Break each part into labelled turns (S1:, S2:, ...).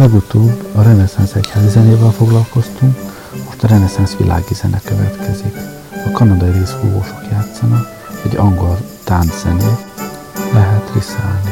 S1: Legutóbb a reneszánsz egyházi zenével foglalkoztunk, most a reneszánsz világi zene következik. A kanadai részfúvósok játszanak, egy angol tánczenét lehet riszálni.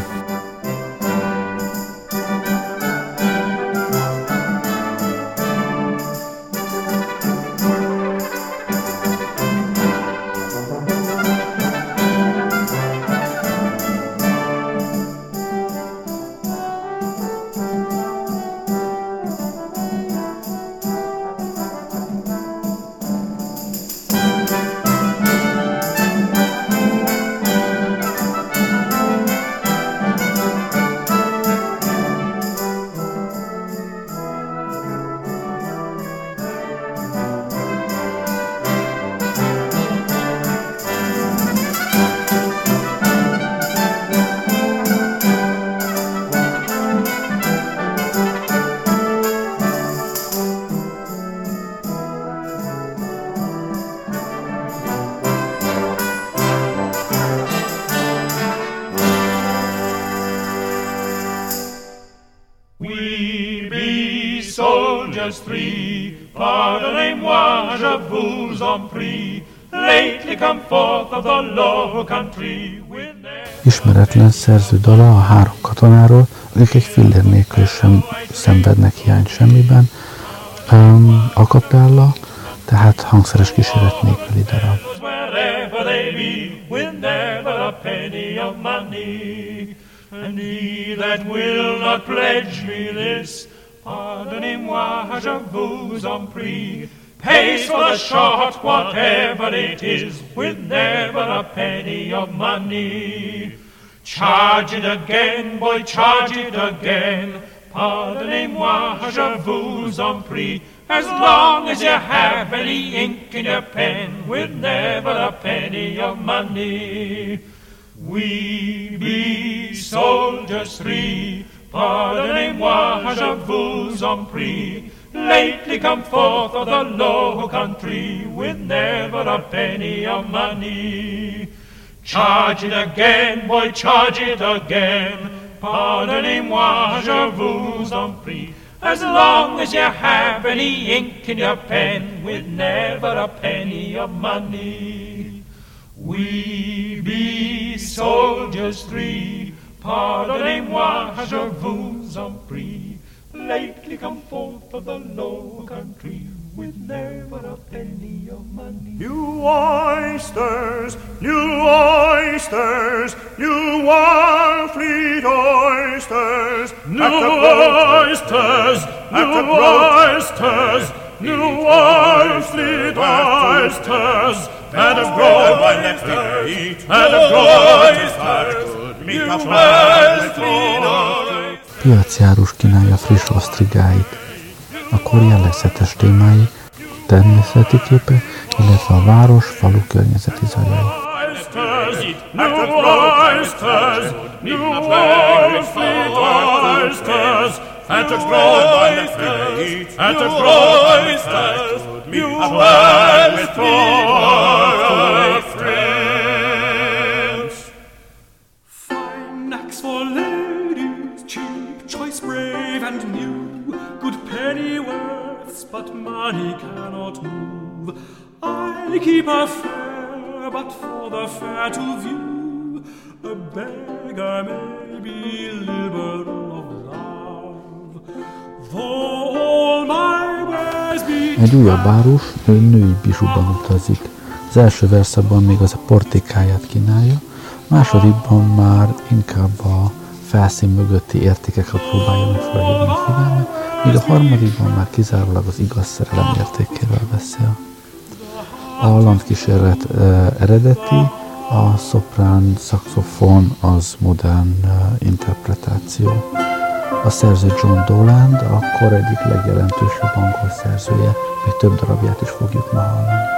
S2: Three, pardonnez-moi, je vous en prie, lately come forth of the low country.
S1: Ismeretlen szerző dala a három katonáról, akik egy fillér nélkül sem szenvednek hiány semmiben, um, a kapella, tehát hangszeres kísérlet nélküli darab. And he that will not pledge me this Pardonnez-moi, je vous en prie. Pays for the shot, whatever it is, with never a penny of money. Charge it again, boy, charge it again. Pardonnez-moi, je vous en prie. As long as you have any ink in your pen, with never a penny of money. We be soldiers three. Pardonnez-moi, je vous en prie, lately come forth of the low country with never a penny of money. Charge it again, boy, charge it again. Pardonnez-moi, je vous en prie. As long as you have any ink in your pen with never a penny of money. We be soldiers three Pardonnez-moi, je vous en prie, lately come forth of the low country. With never a penny of money.
S3: New oysters, new oysters, new Wallfleet oysters.
S4: New oysters, new oysters, new Wallfleet oysters. And a grow, and a grow,
S1: Piacjárus kínálja friss osztrigáit. A kor jellegzetes témái, természeti képe, illetve a város, falu környezeti zajai. At a grow, at a grow, you must
S5: but money cannot move. I keep a fair, but for the fair to view, a beggar may be liberal of love. Though all my ways be
S1: Egy újabb árus női bisúban utazik. Az első verszakban még az a portékáját kínálja, másodikban már inkább a felszín mögötti értékekre próbálja meg felhívni a figyelmet, míg a harmadikban már kizárólag az igaz szerelem értékével beszél. A landkísérlet eredeti, a szoprán szaxofon az modern interpretáció. A szerző John Doland, a kor egyik legjelentősebb angol szerzője, még több darabját is fogjuk ma hallani.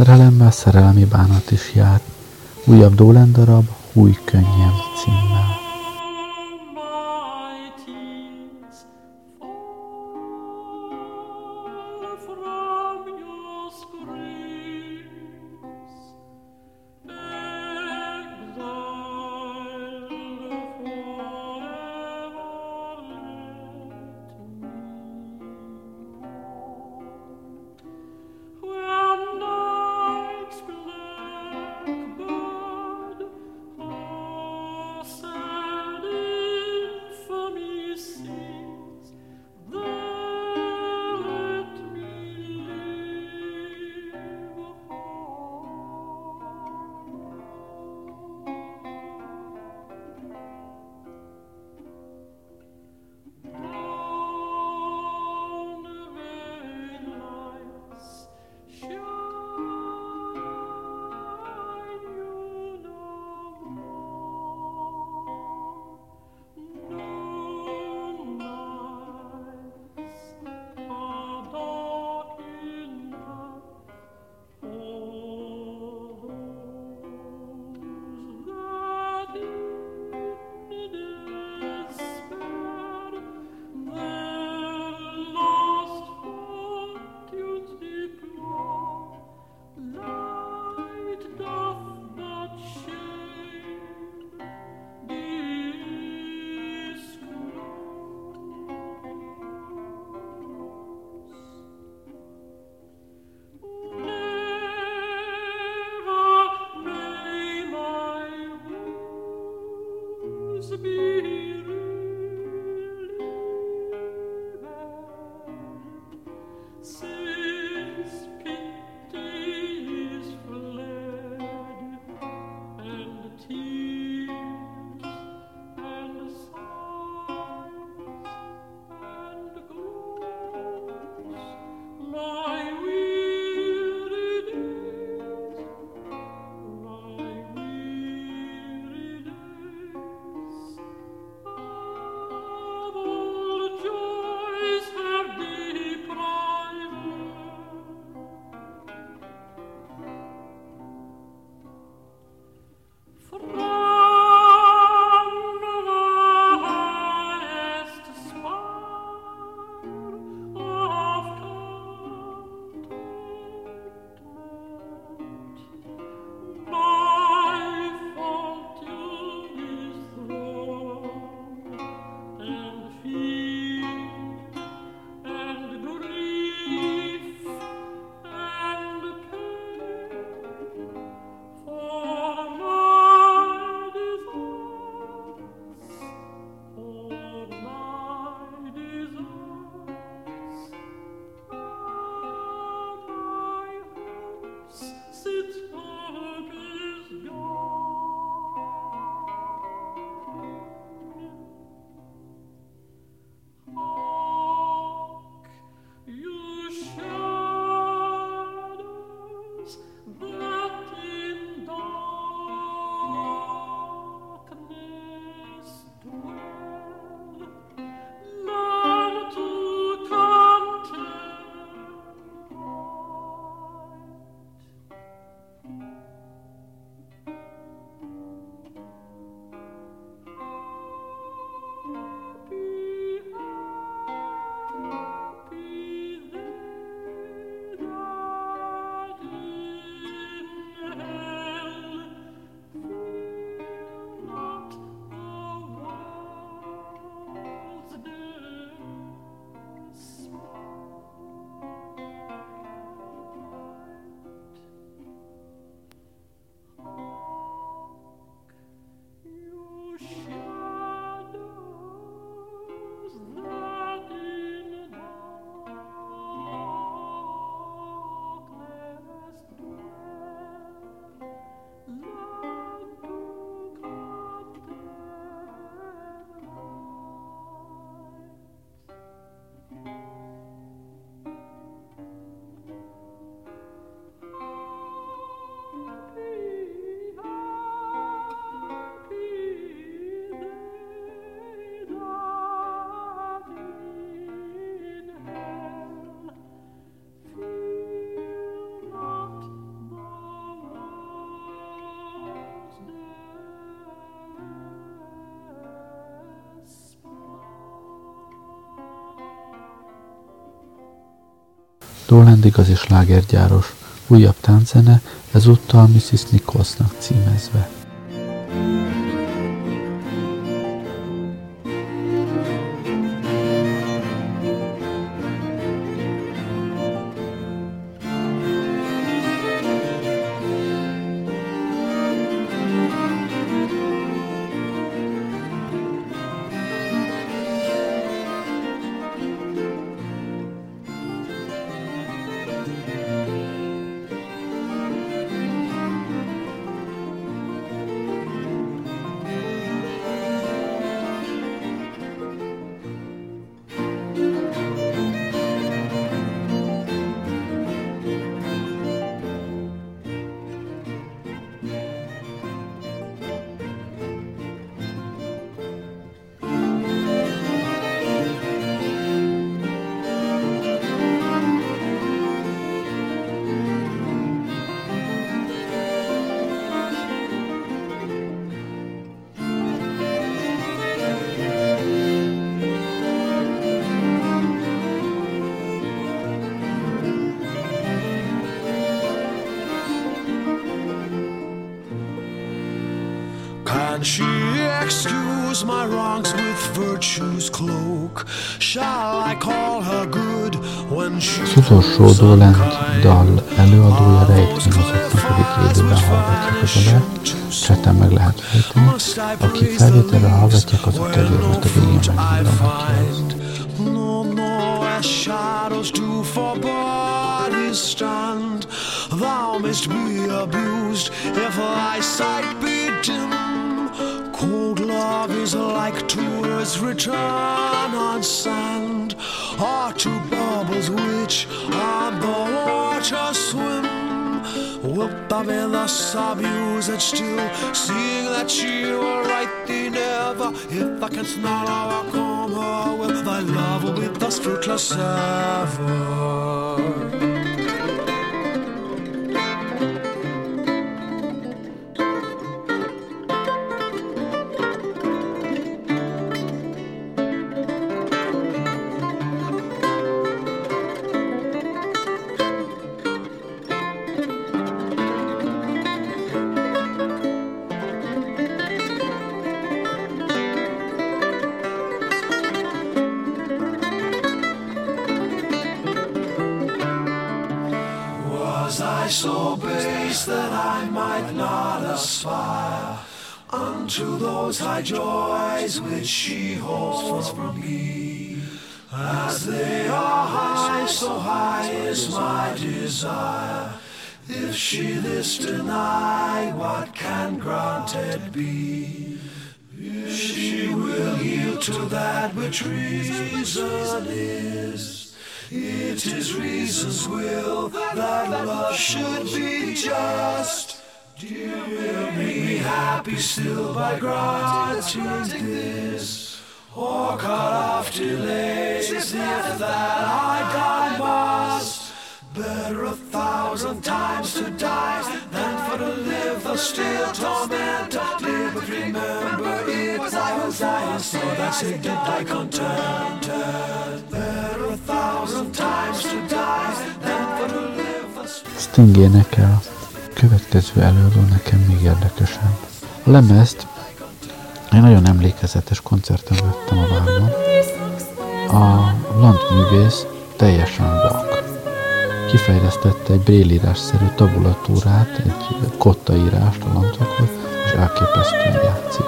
S2: Szerelemmel szerelmi bánat is jár. Újabb Dólen új könnyem címmel.
S5: Roland igazi slágergyáros, újabb tánczene, ezúttal Mrs. Nicholsnak címezve. Dolent dal előadója rejtőn azoknak, akik élőben hallgatják az adást, chatten meg lehet fejteni. Akik felvételre hallgatják, azok most a végén megmondanak
S6: stand. Thou mayst be abused if thy sight be dim. Cold love is like tours return on sand, or to bubbles which on the water swim. Wilt thou be thus abused still, seeing that she will right thee never? If canst not overcome her, will thy love will be thus fruitless ever? That I might not aspire unto those high joys which she holds from me? As they are high, so high is my desire. If she this deny, what can granted be? She will yield to that which reason is. It is reason's will that love should be just. Dear will make me happy still by granting this. Or cut off delays if that I die must. Better a thousand times to die than for to live the still torment. Dear, but remember it was I who died, so that sick did I contented.
S5: Sting énekel, következő előadó nekem még érdekesen. A lemezt egy nagyon emlékezetes koncerten vettem a várban. A landművész teljesen vak. Kifejlesztette egy brélírásszerű tabulatúrát, egy kottaírást a landokhoz, és elképesztően játszik.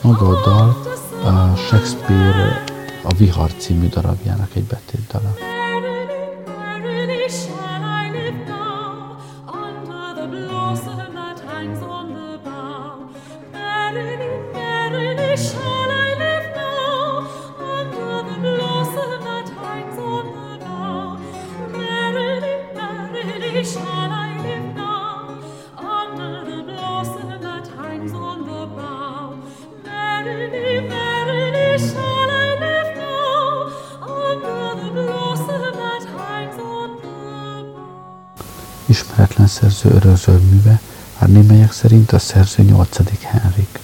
S5: Maga a dal a Shakespeare a Vihar című darabjának egy betétdala. Szerző örökzöld műve, a némelyek szerint a szerző 8. Henrik.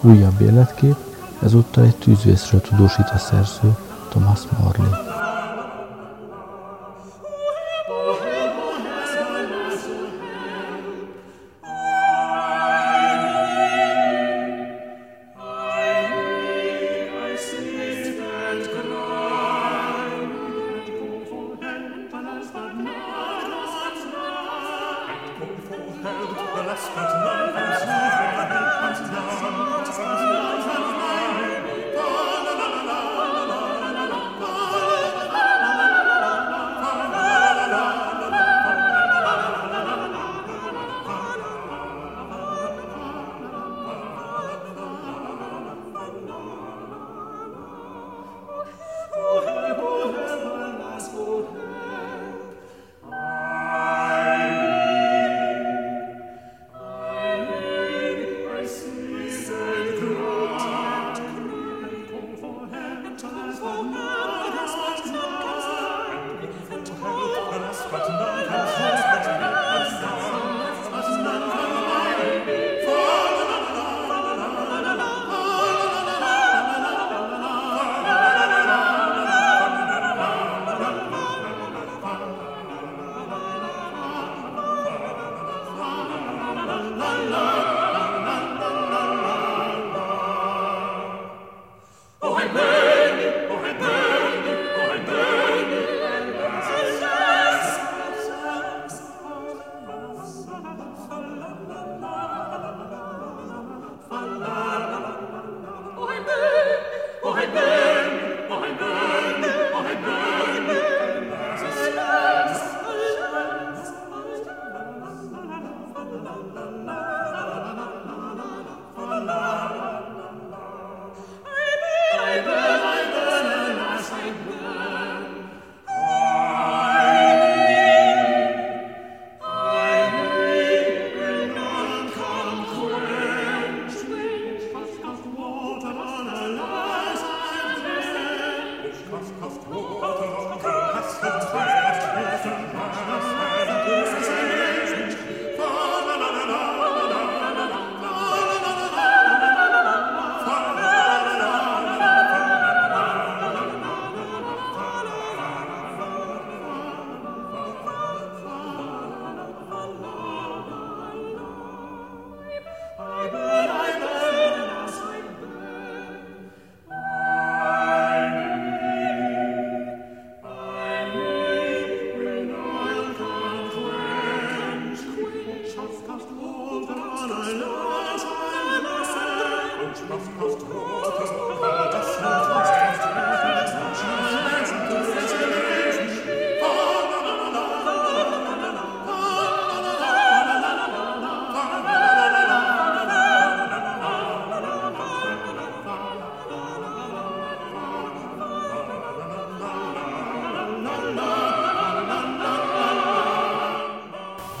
S5: Újabb életkép, ezúttal egy tűzvészről tudósít a szerző Thomas Morley.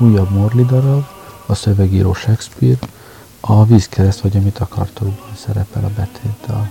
S5: Újabb Morley darab, a szövegíró Shakespeare, a vízkereszt vagy amit akartóban szerepel a betétdal.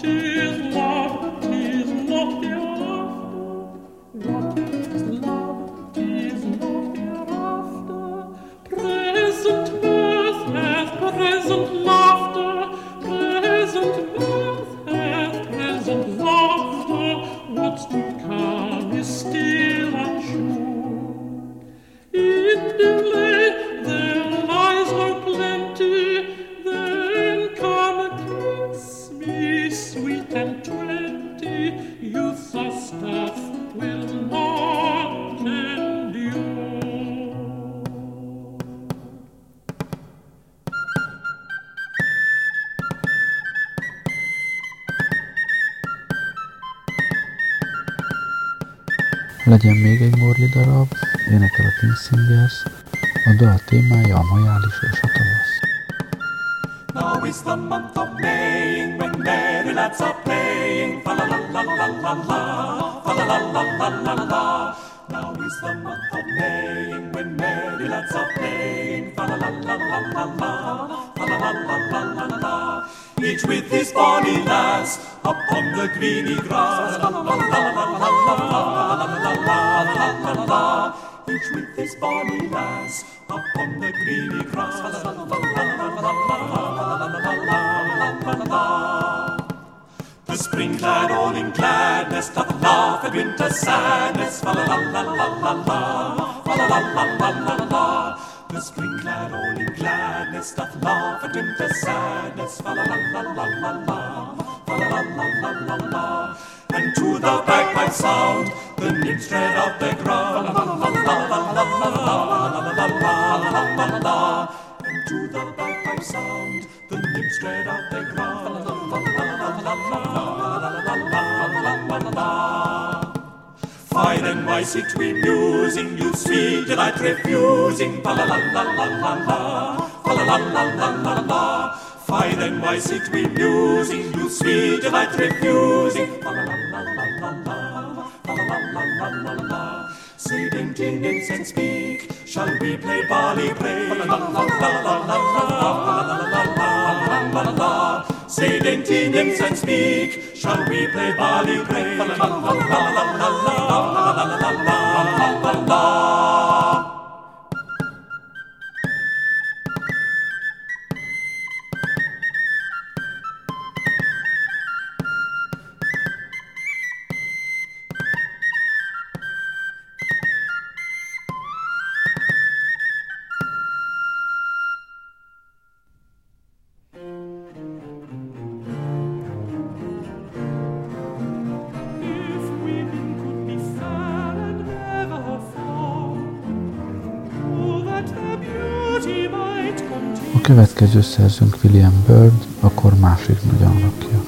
S5: till darab, énekel a Teen Singers, a dal témája a majális és a tavasz. Now is the month of May when merry lads are playing fa la la la la la la fa la la la la la la Now is the month of May when merry lads are playing fa la la la la la la fa la la la la la la Each with his bonny lass upon the greeny grass la la la la la each with his bonny lass upon the greeny grass. The spring clad all in gladness doth laugh at winter's sadness. Fa la la la la la la, fa la la la la la la. The spring clad all in gladness doth laugh at winter's sadness. Fa la la la la la la, fa la la la la la la. And to the bagpipe sound, the nymphs tread out their ground. And to the bagpipe sound, the nymphs tread out their ground. Fine and wise it we musing, you sweet delight refusing. La la la la la la la, la la la la la la. By then, why sit we musing, you sweet delight refusing. La la la la la and speak, shall we play bally play? La la la la la and speak, shall we play bally play? La la. következő szerzünk William Byrd, akkor másik nagy alakja.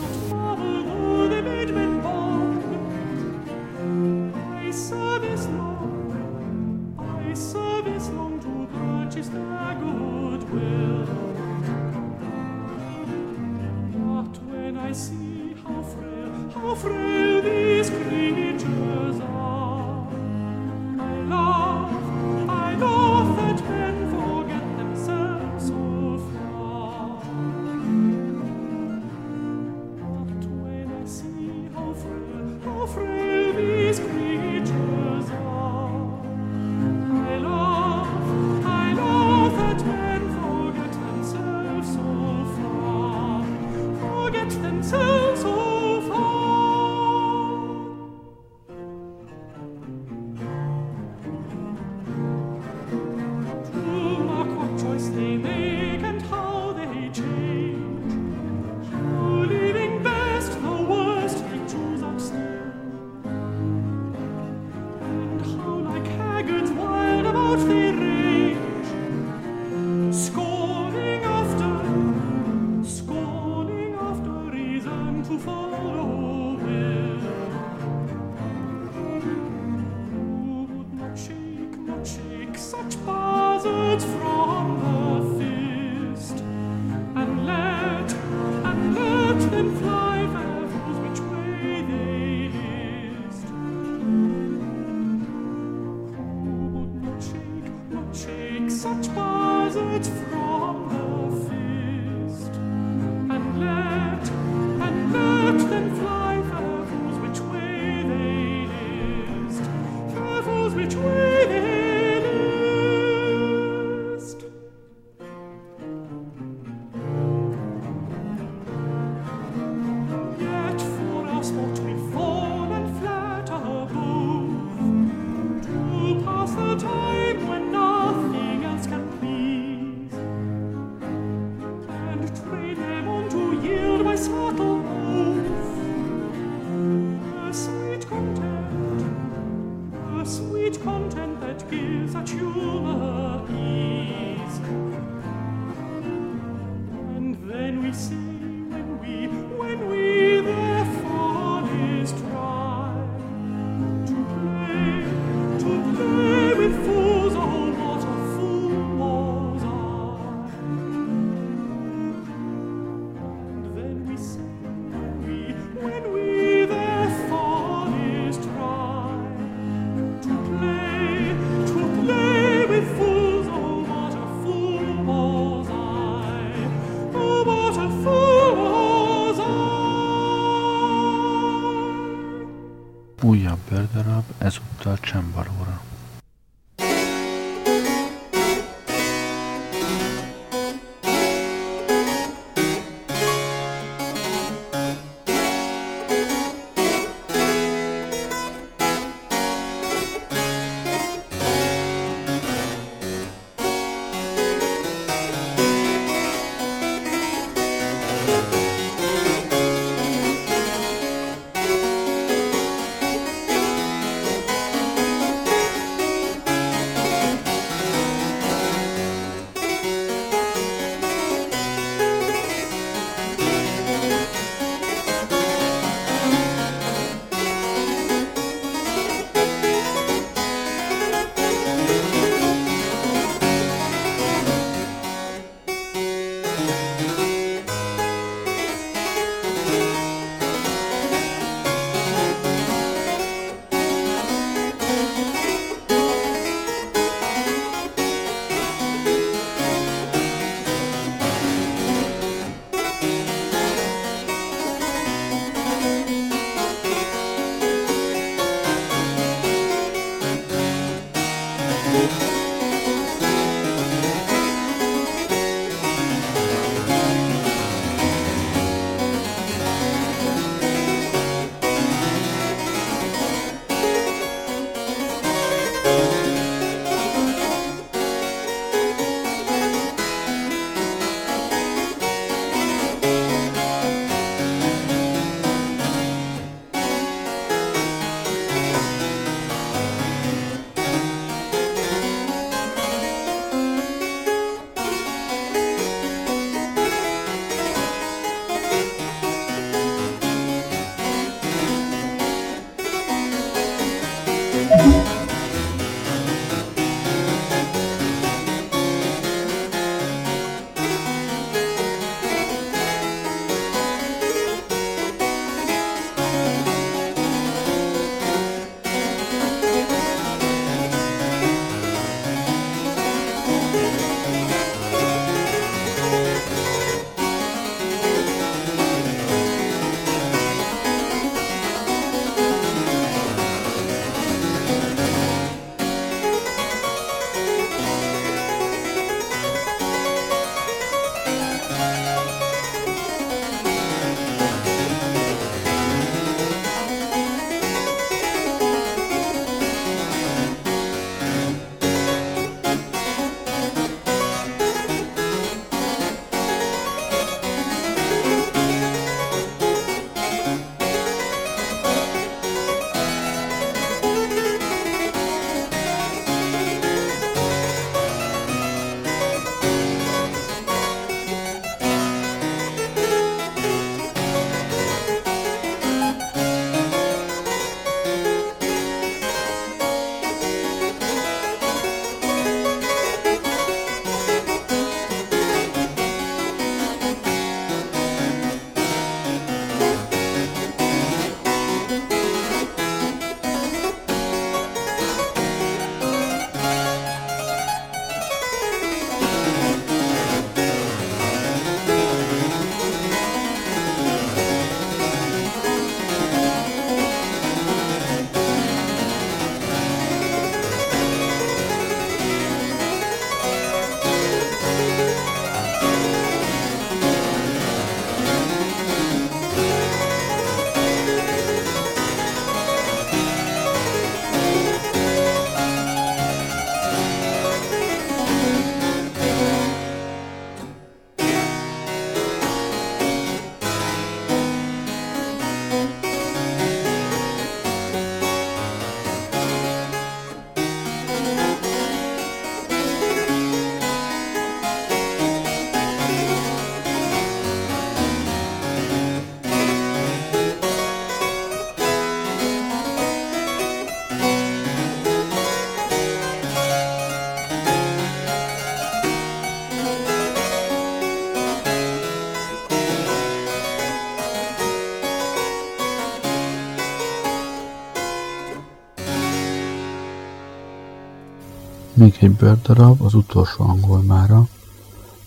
S5: Még egy bőrdarab, az utolsó angol mára.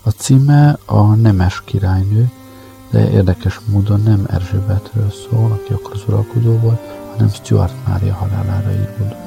S5: A címe a Nemes királynő, de érdekes módon nem Erzsébetről szól, aki akkor az uralkodó volt, hanem Stuart Mária halálára íródott.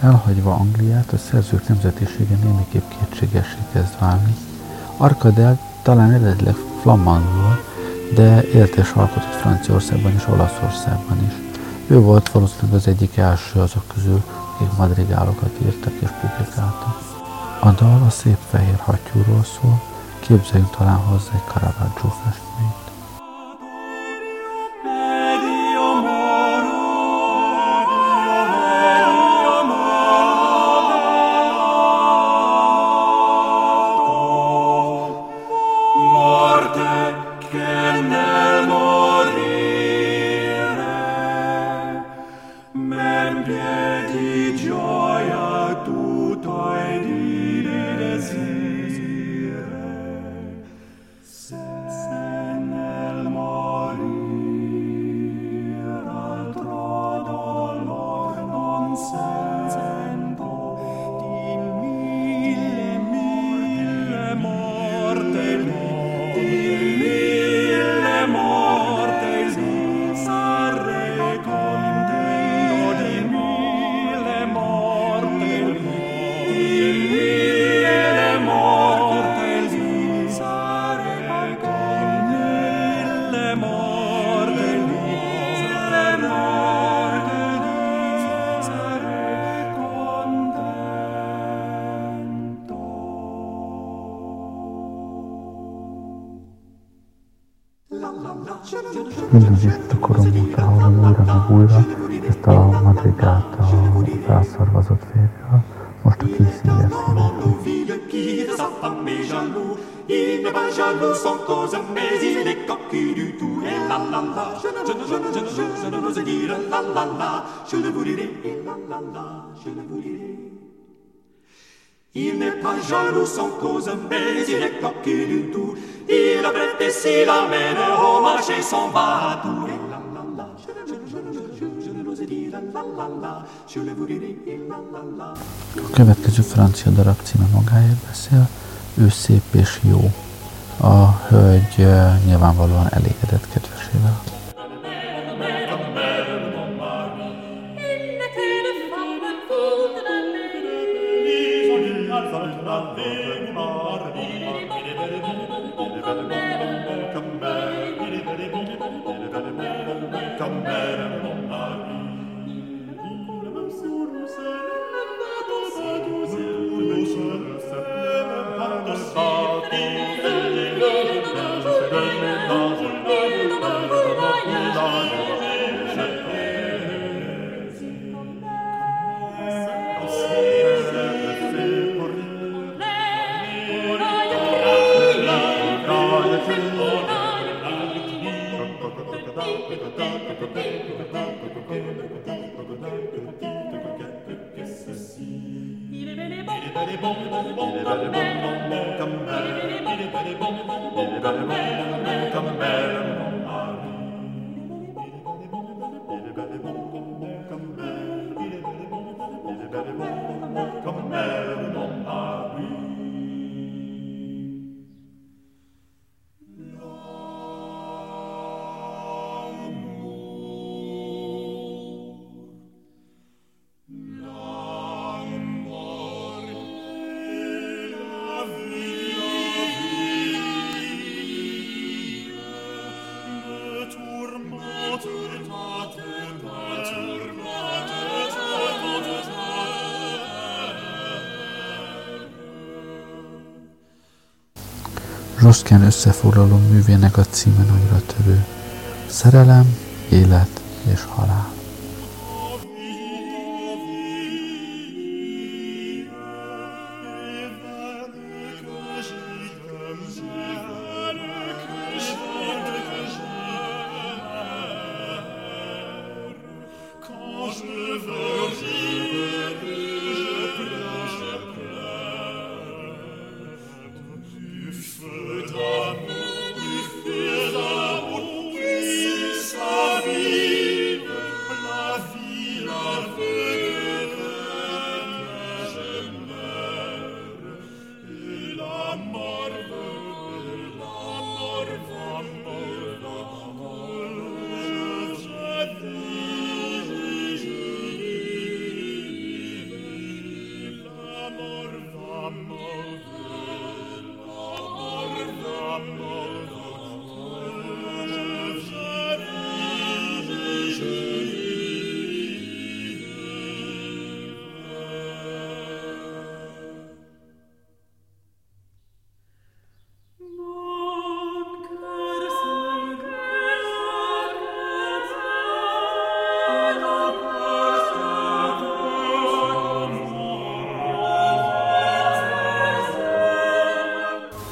S5: Elhagyva Angliát, a szerzők nemzetisége némiképp kétségessé kezd válni. Arkadel talán eredetileg flamand de élt és alkotott Franciaországban és Olaszországban is. Ő volt valószínűleg az egyik első azok közül, akik madrigálokat írtak és publikáltak. A dal a szép fehér hattyúról szól, képzeljünk talán hozzá egy Caravaggio festményt. Felszarvazott férjel, most a kísérlet Il n'est pas jaloux sans cause, mais il est cocu du tout. Et la la la, je ne, je ne, je ne, je ne, je ne n'ose dire la la la, je ne vous dirai, et la la la, je ne vous dirai. Il n'est pas jaloux sans cause, mais il est cocu du tout. Il a prêté s'il amène au marché son bateau. A következő francia darab címe magáért beszél, ő szép és jó. A hölgy nyilvánvalóan elégedett kedvesével.
S1: Cambermo, Cambermo, Cambermo, Cambermo, Roszkán összefoglaló művének a címe nagyra törő. Szerelem, élet és halál.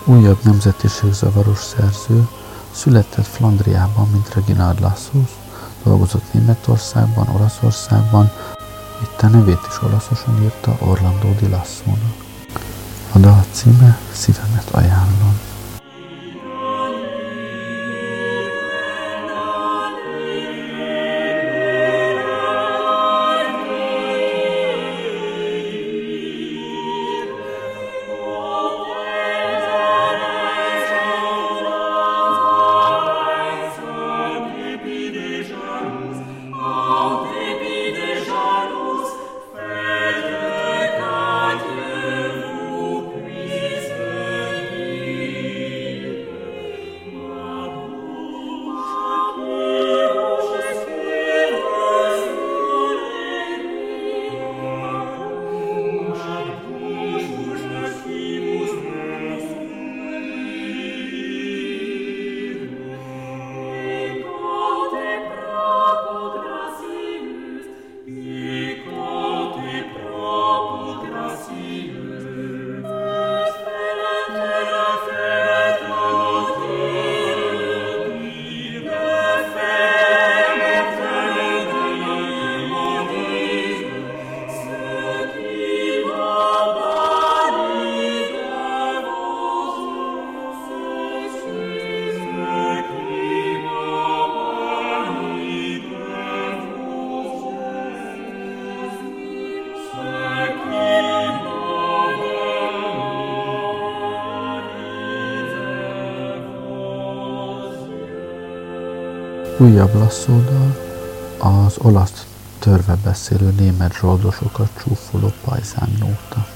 S1: Újabb nemzetiségzavaros szerző, született Flandriában, mint Reginald Lassus, dolgozott Németországban, Olaszországban, itt a nevét is olaszosan írta Orlando di Lasso-nak. A dal címe Szívemet ajánlom. Újabb lasszódal az olasz törve beszélő német zsoldosokat csúfoló pajzán nóta.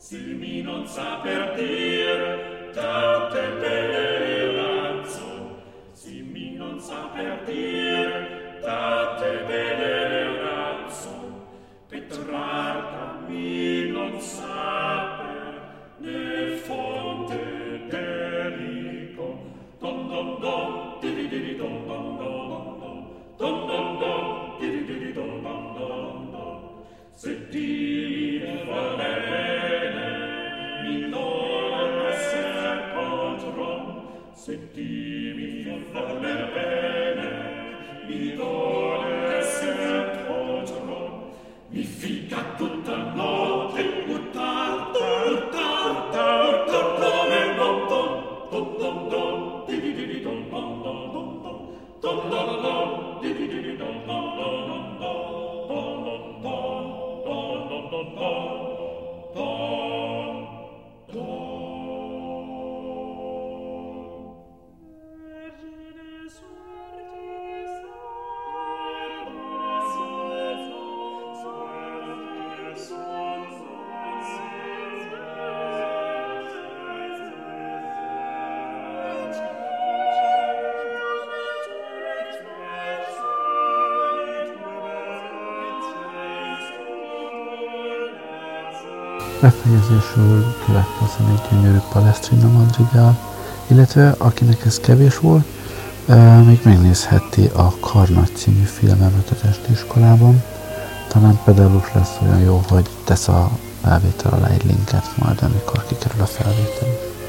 S1: si mi non saper dir tate beleranzo. Si mi non saper dir tate beleranzo. Petrarca mi non saper ne fonte delico dom dom dom di di dom dom dom dom dom dom dom di diri dom dom dom dom se dir
S2: Befejezésül következzen egy gyönyörű Palestrina Madrigal, illetve akinek ez kevés volt, még megnézheti a Karnagy című filmet a testiskolában. Talán pedagógus lesz olyan jó, hogy tesz a felvétel alá egy linket majd, amikor kikerül a felvétel is.